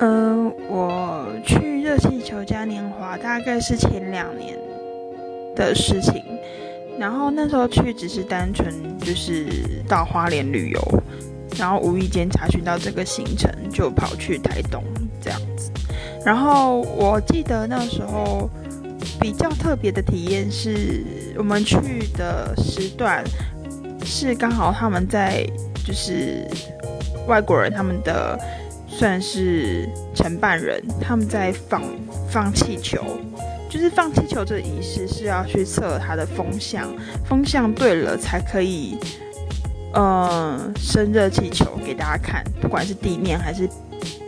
嗯，我去热气球嘉年华大概是前两年的事情，然后那时候去只是单纯就是到花莲旅游，然后无意间查询到这个行程，就跑去台东这样子。然后我记得那时候比较特别的体验是，我们去的时段是刚好他们在就是外国人他们的。算是承办人，他们在放放气球，就是放气球这仪式是要去测它的风向，风向对了才可以，呃，升热气球给大家看，不管是地面还是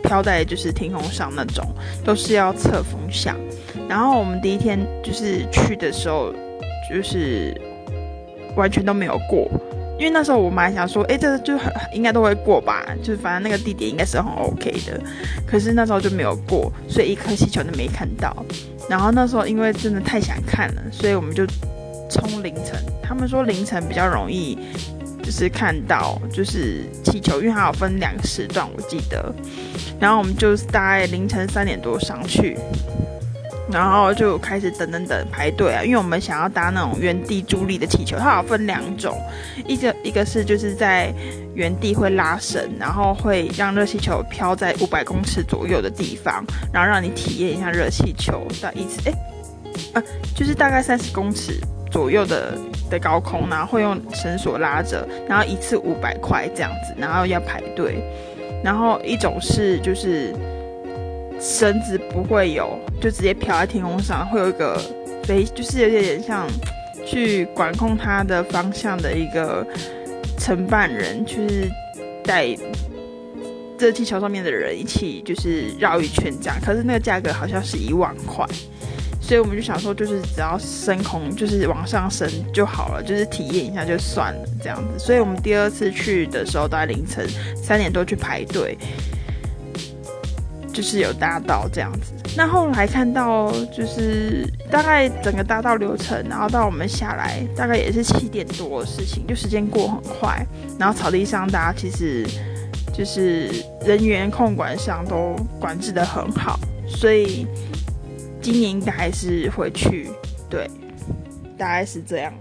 飘在就是天空上那种，都是要测风向。然后我们第一天就是去的时候，就是完全都没有过。因为那时候我们还想说，哎，这就很应该都会过吧，就是反正那个地点应该是很 OK 的。可是那时候就没有过，所以一颗气球都没看到。然后那时候因为真的太想看了，所以我们就冲凌晨。他们说凌晨比较容易，就是看到就是气球，因为它有分两个时段，我记得。然后我们就大概凌晨三点多上去。然后就开始等等等排队啊，因为我们想要搭那种原地助力的气球，它有分两种，一个一个是就是在原地会拉绳，然后会让热气球飘在五百公尺左右的地方，然后让你体验一下热气球的一次，哎，啊，就是大概三十公尺左右的的高空，然后会用绳索拉着，然后一次五百块这样子，然后要排队，然后一种是就是。绳子不会有，就直接飘在天空上，会有一个飞，就是有点像去管控它的方向的一个承办人，就是带这气球上面的人一起就是绕一圈这样。可是那个价格好像是一万块，所以我们就想说，就是只要升空，就是往上升就好了，就是体验一下就算了这样子。所以我们第二次去的时候，大概凌晨三点多去排队。就是有搭到这样子，那后来看到就是大概整个搭到流程，然后到我们下来大概也是七点多的事情，就时间过很快。然后草地上大家其实就是人员控管上都管制的很好，所以今年应该还是回去，对，大概是这样。